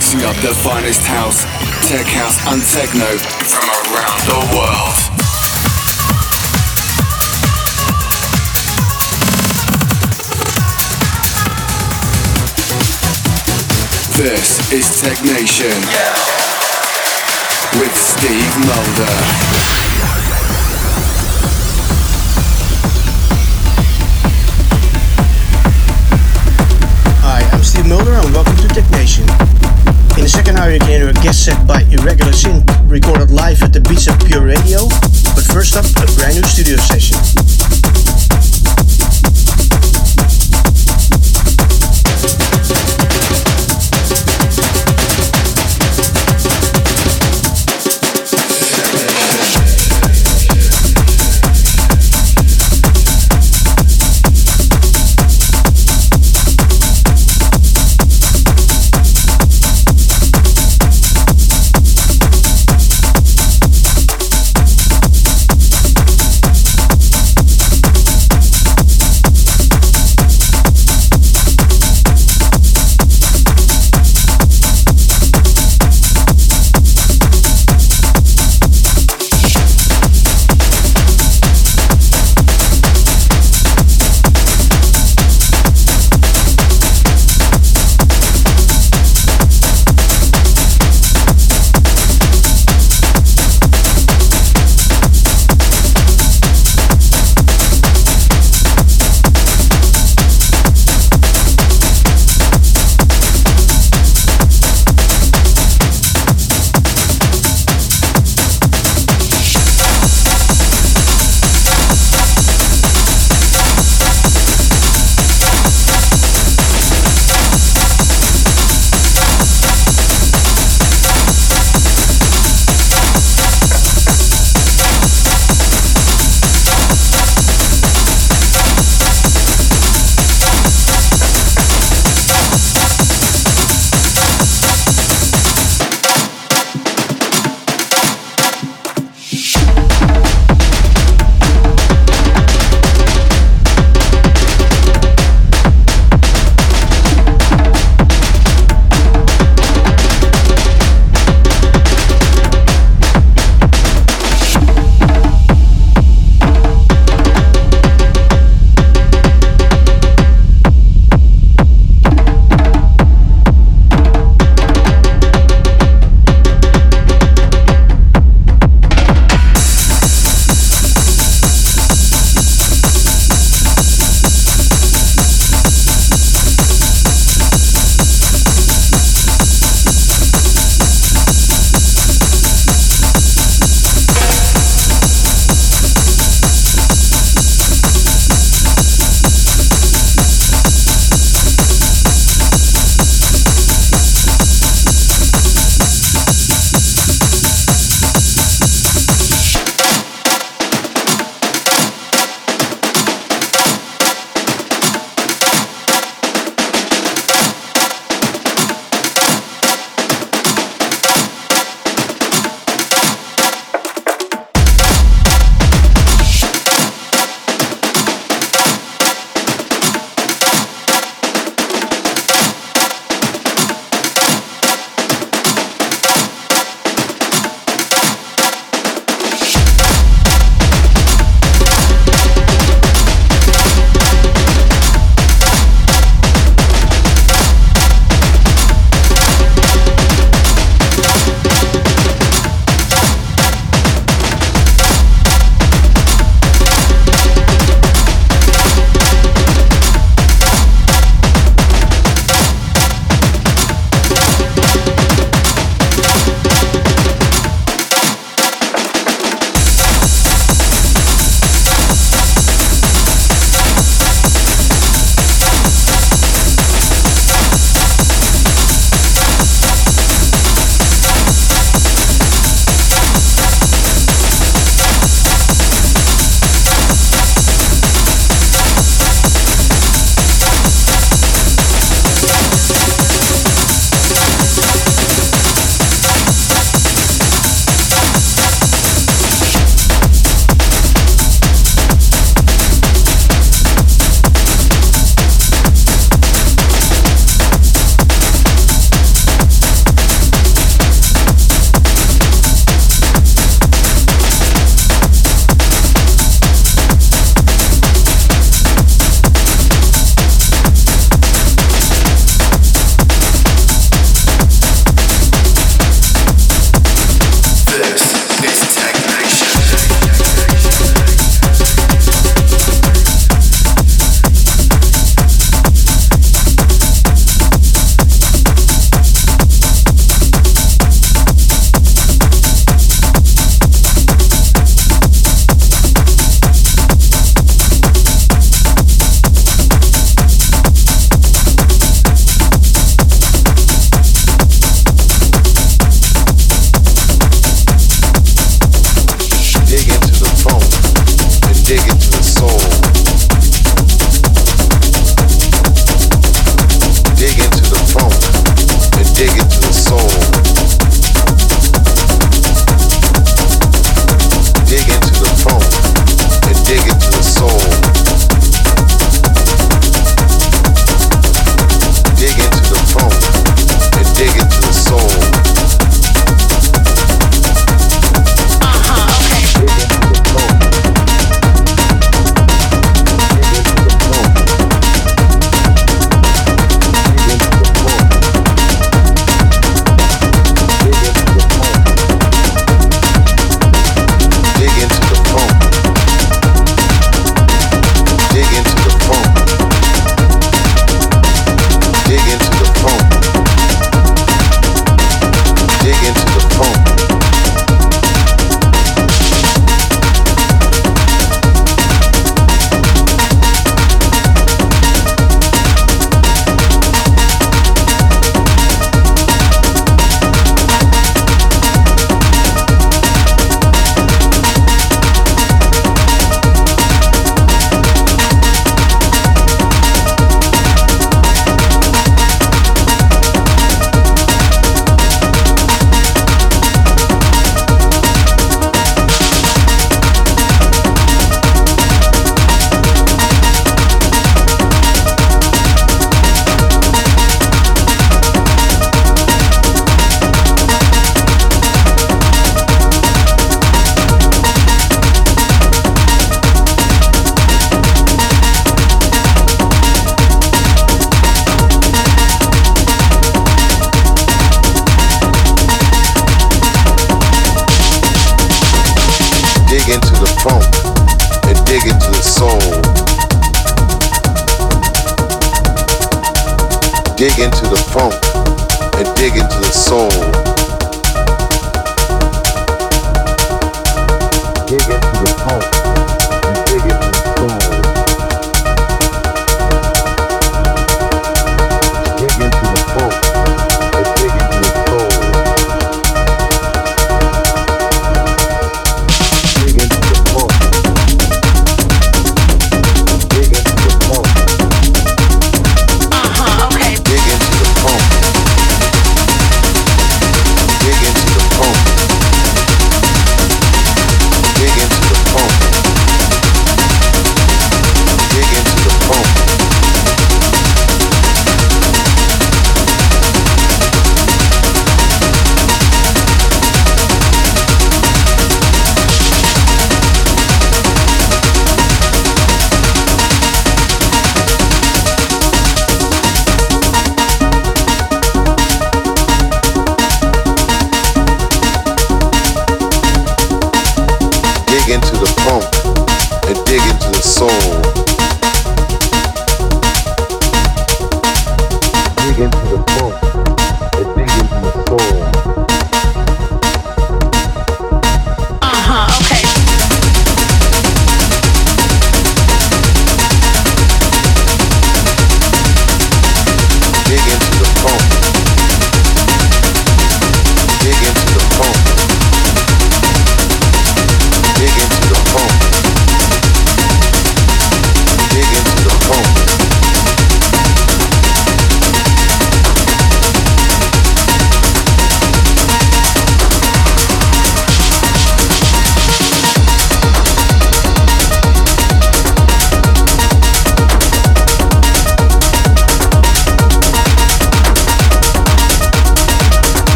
mixing up the finest house, tech house, and techno from around the world. This is Technation with Steve Mulder. Hi, I'm Steve Mulder and welcome to Technation. In the second hour you can hear a guest set by Irregular Synth recorded live at the Ibiza Pure Radio, but first up a brand new studio session.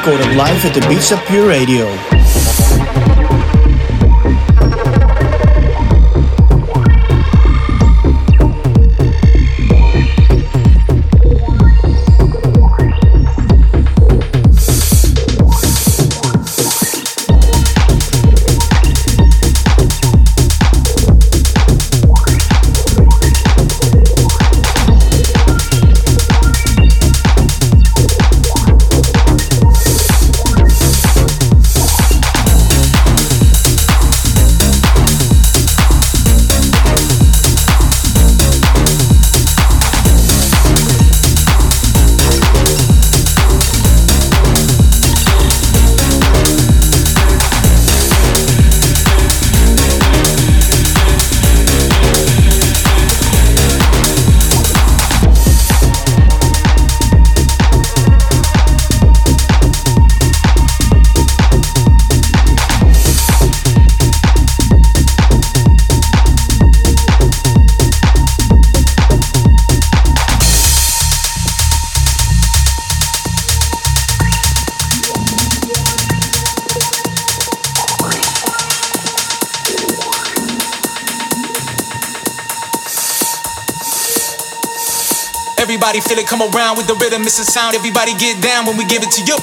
recorded live at the Ibiza Pure Radio. Everybody feel it come around with the rhythm, it's a sound. Everybody get down when we give it to you.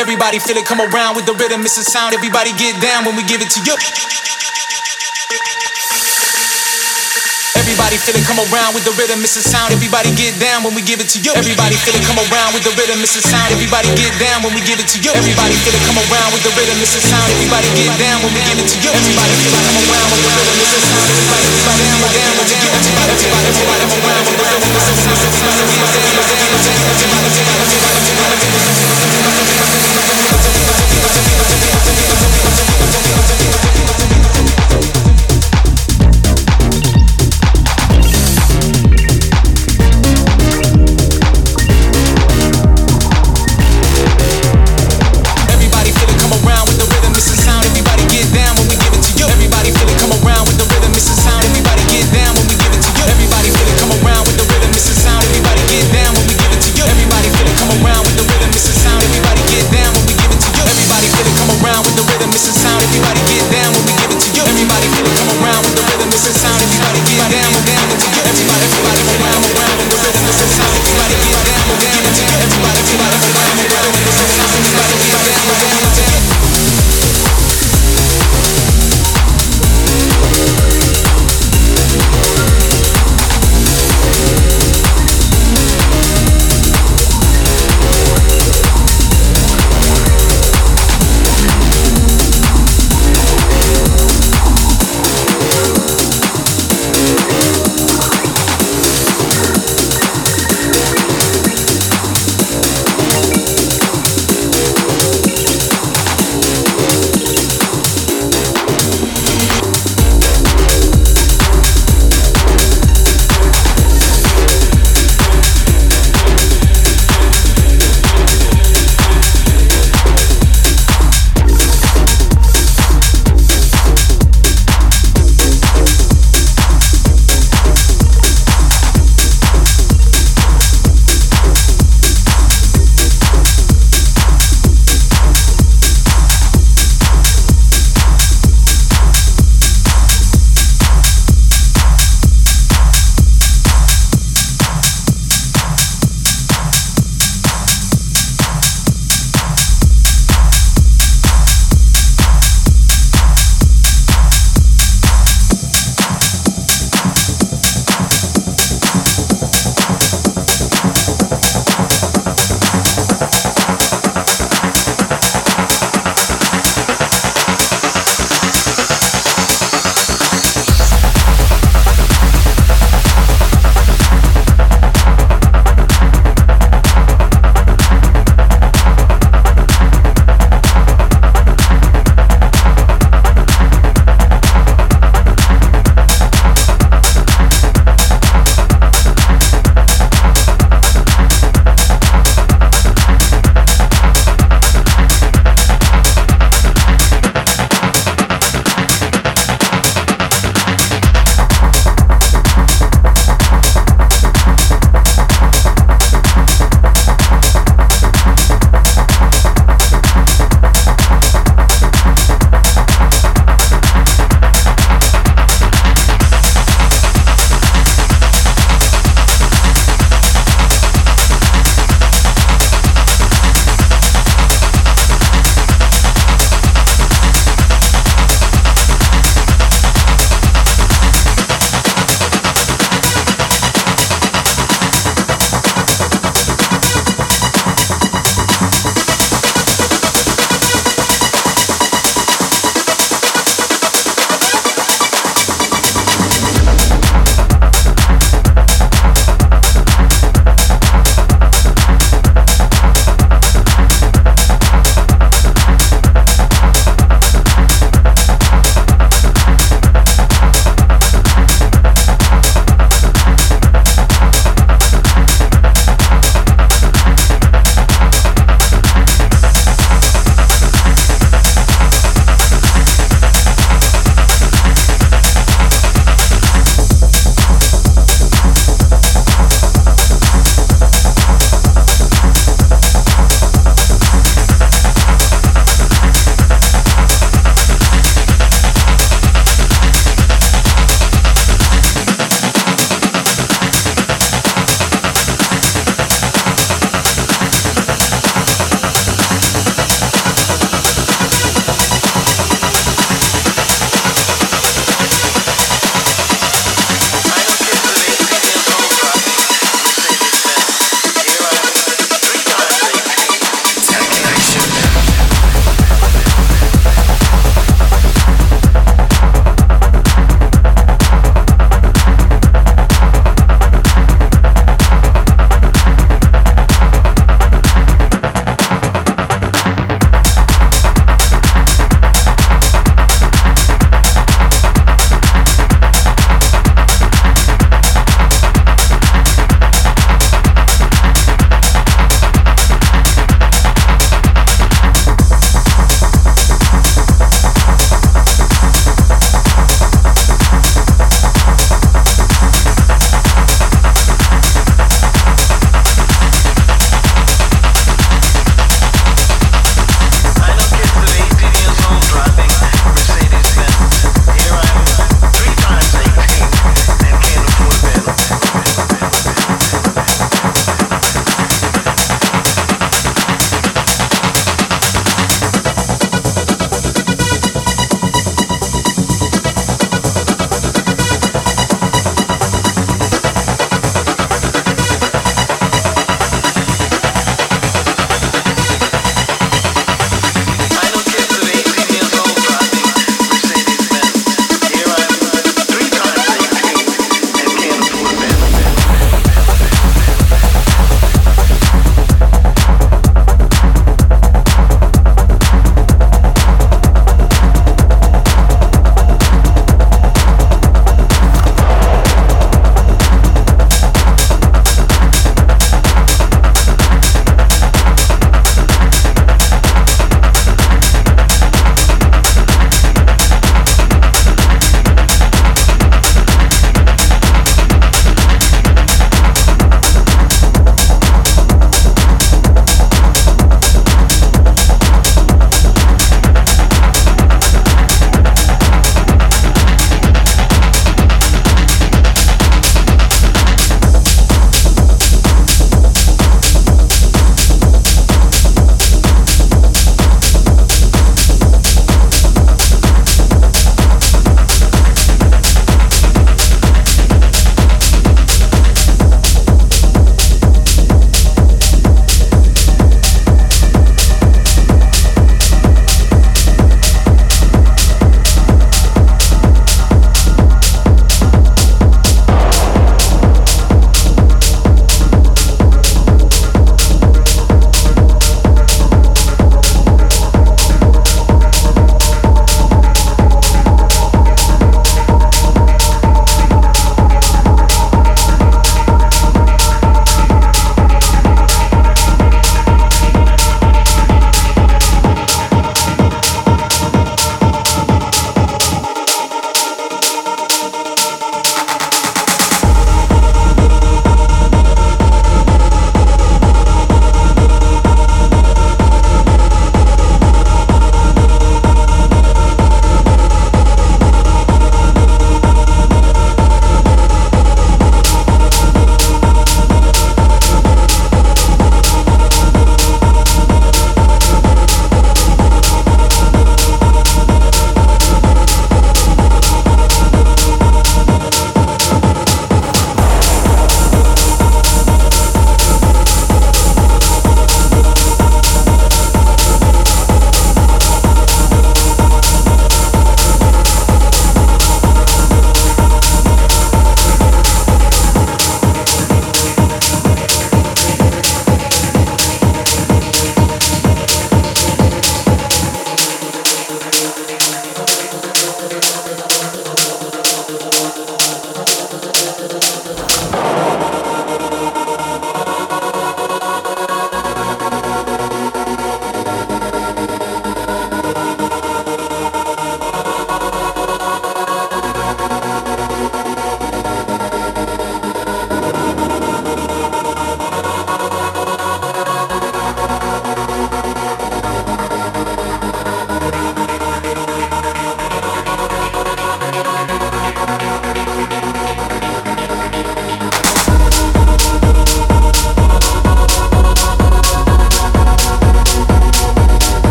Everybody feel it come around with the rhythm, it's a sound. Everybody get down when we give it to you. Everybody feel it come around with the rhythm, it's a sound. Everybody get down when we give it to you. Everybody feel it come around with the rhythm, it's a sound. Everybody get down when we give it to you. Everybody feel it come around with the rhythm, it's a sound. Everybody get down when we give it to you. Everybody feel it come around with the rhythm, it's a sound. Everybody get down, down to you. Everybody, everybody come around with the rhythm, it's a sound. Everybody get down, down, down, everybody, everybody, Everybody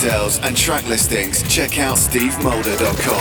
details and track listings, check out stevemulder.com.